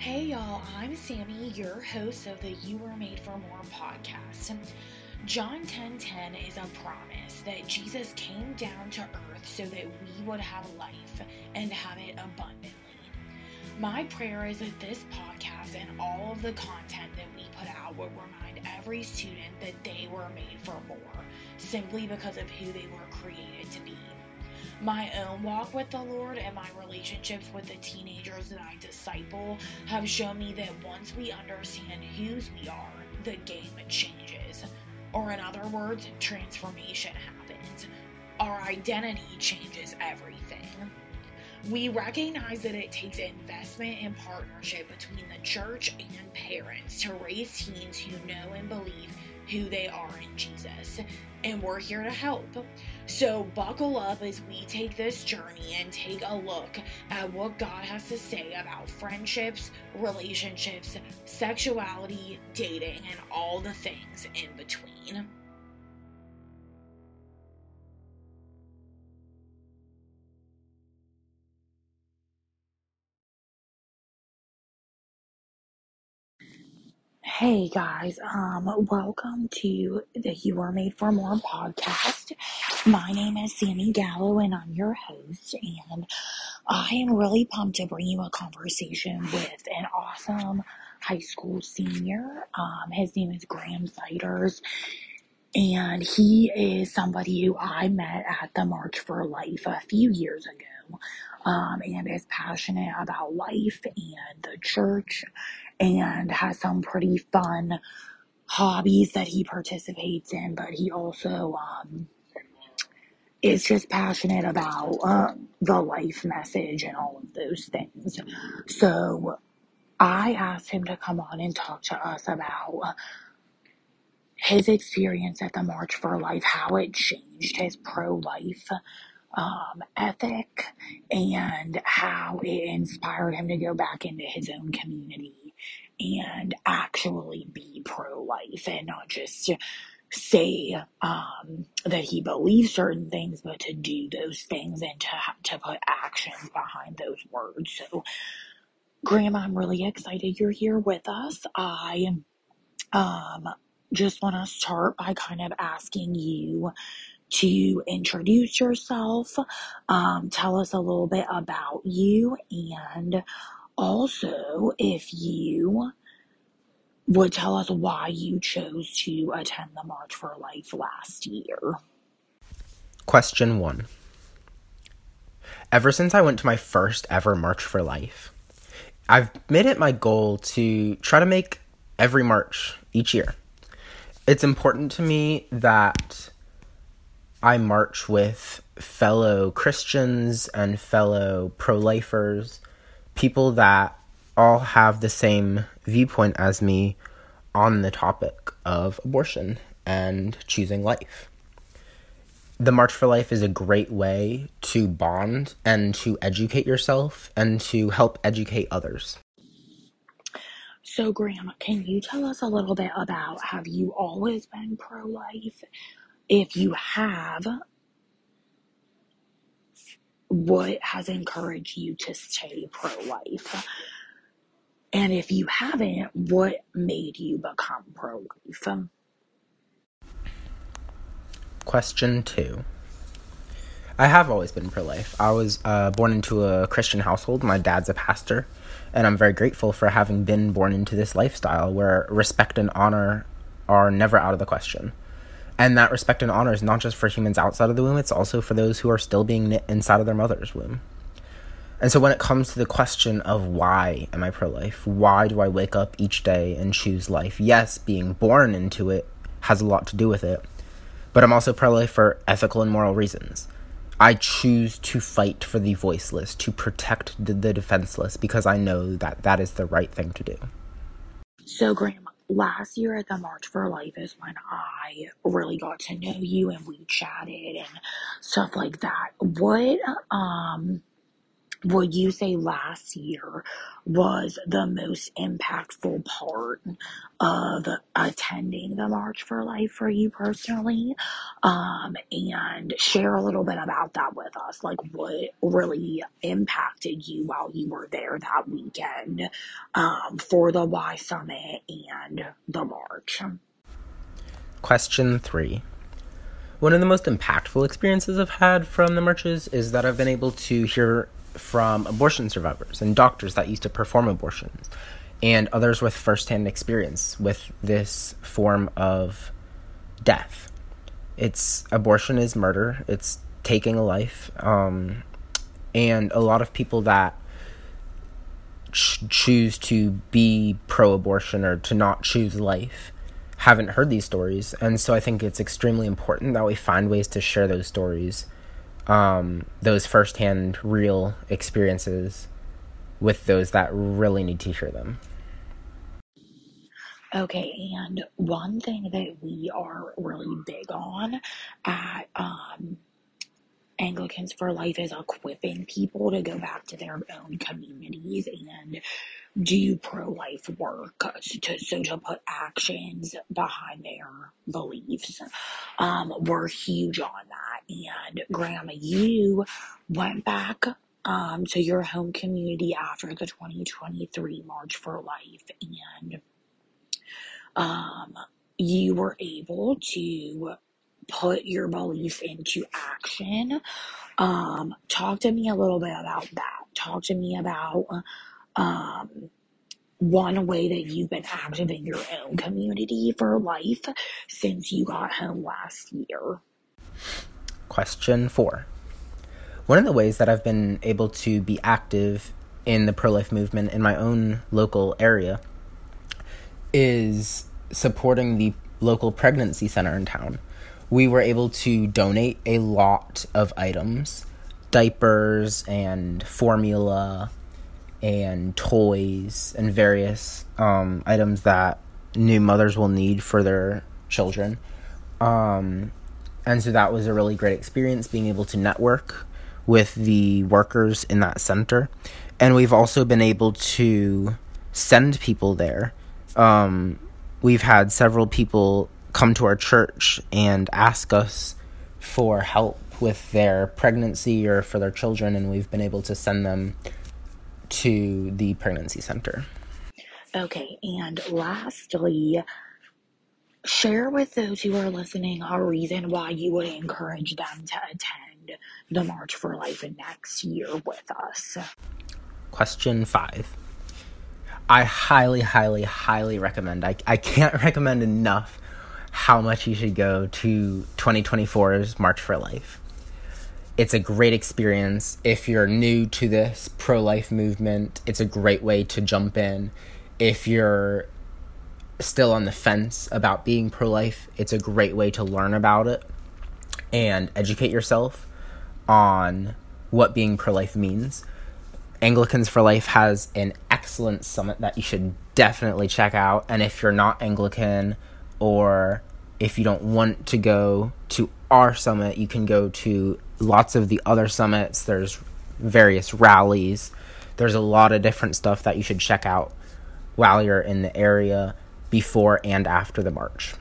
Hey y'all, I'm Sammy, your host of the You Were Made for More podcast. John 10:10 is a promise that Jesus came down to earth so that we would have life and have it abundantly. My prayer is that this podcast and all of the content that we put out will remind every student that they were made for more, simply because of who they were created to be. My own walk with the Lord and my relationships with the teenagers that I disciple have shown me that once we understand whose we are, the game changes. Or, in other words, transformation happens. Our identity changes everything. We recognize that it takes investment and partnership between the church and parents to raise teens who know and believe who they are in Jesus. And we're here to help. So, buckle up as we take this journey and take a look at what God has to say about friendships, relationships, sexuality, dating, and all the things in between. Hey guys, um, welcome to the You Are Made for More podcast. My name is Sammy Gallo and I'm your host, and I am really pumped to bring you a conversation with an awesome high school senior. Um, his name is Graham Zeiders, and he is somebody who I met at the March for Life a few years ago. Um, and is passionate about life and the church and has some pretty fun hobbies that he participates in, but he also um, is just passionate about uh, the life message and all of those things. So I asked him to come on and talk to us about his experience at the March for Life, how it changed his pro life um, ethic, and how it inspired him to go back into his own community and actually be pro life and not just say um, that he believes certain things, but to do those things and to, to put actions behind those words. So, Graham, I'm really excited you're here with us. I um, just want to start by kind of asking you to introduce yourself, um, tell us a little bit about you, and also if you would tell us why you chose to attend the March for Life last year. Question one Ever since I went to my first ever March for Life, I've made it my goal to try to make every March each year. It's important to me that I march with fellow Christians and fellow pro lifers, people that all have the same viewpoint as me on the topic of abortion and choosing life. The March for Life is a great way to bond and to educate yourself and to help educate others. So, Graham, can you tell us a little bit about have you always been pro life? If you have, what has encouraged you to stay pro life? And if you haven't, what made you become pro life? Question two. I have always been pro life. I was uh, born into a Christian household. My dad's a pastor, and I'm very grateful for having been born into this lifestyle where respect and honor are never out of the question. And that respect and honor is not just for humans outside of the womb, it's also for those who are still being knit inside of their mother's womb. And so when it comes to the question of why am I pro life, why do I wake up each day and choose life? Yes, being born into it has a lot to do with it, but I'm also pro life for ethical and moral reasons. I choose to fight for the voiceless, to protect the defenseless, because I know that that is the right thing to do. So, Graham, last year at the March for Life is when I really got to know you and we chatted and stuff like that. What um would you say last year was the most impactful part of attending the March for Life for you personally? Um, and share a little bit about that with us. Like what really impacted you while you were there that weekend um, for the Y Summit and the March. Question three. One of the most impactful experiences I've had from the marches is that I've been able to hear from abortion survivors and doctors that used to perform abortions and others with firsthand experience with this form of death. It's abortion is murder, it's taking a life. Um, and a lot of people that ch- choose to be pro abortion or to not choose life haven't heard these stories. And so I think it's extremely important that we find ways to share those stories, um, those firsthand, real experiences with those that really need to hear them. Okay, and one thing that we are really big on at um, Anglicans for Life is equipping people to go back to their own communities and do pro life work to, so to put actions behind their beliefs. Um, we're huge on that. And Graham, you went back um, to your home community after the 2023 March for Life and um, you were able to put your beliefs into action. Um, talk to me a little bit about that. Talk to me about um, one way that you've been active in your own community for life since you got home last year. Question four. One of the ways that I've been able to be active in the pro life movement in my own local area is supporting the local pregnancy center in town. We were able to donate a lot of items diapers and formula and toys and various um, items that new mothers will need for their children. Um, and so that was a really great experience being able to network with the workers in that center. And we've also been able to send people there. Um, we've had several people come to our church and ask us for help with their pregnancy or for their children, and we've been able to send them to the pregnancy center. Okay, and lastly, share with those who are listening a reason why you would encourage them to attend the March for Life next year with us. Question five. I highly, highly, highly recommend. I, I can't recommend enough how much you should go to 2024's March for Life. It's a great experience. If you're new to this pro life movement, it's a great way to jump in. If you're still on the fence about being pro life, it's a great way to learn about it and educate yourself on what being pro life means. Anglicans for Life has an excellent summit that you should definitely check out. And if you're not Anglican or if you don't want to go to our summit, you can go to lots of the other summits. There's various rallies. There's a lot of different stuff that you should check out while you're in the area before and after the march.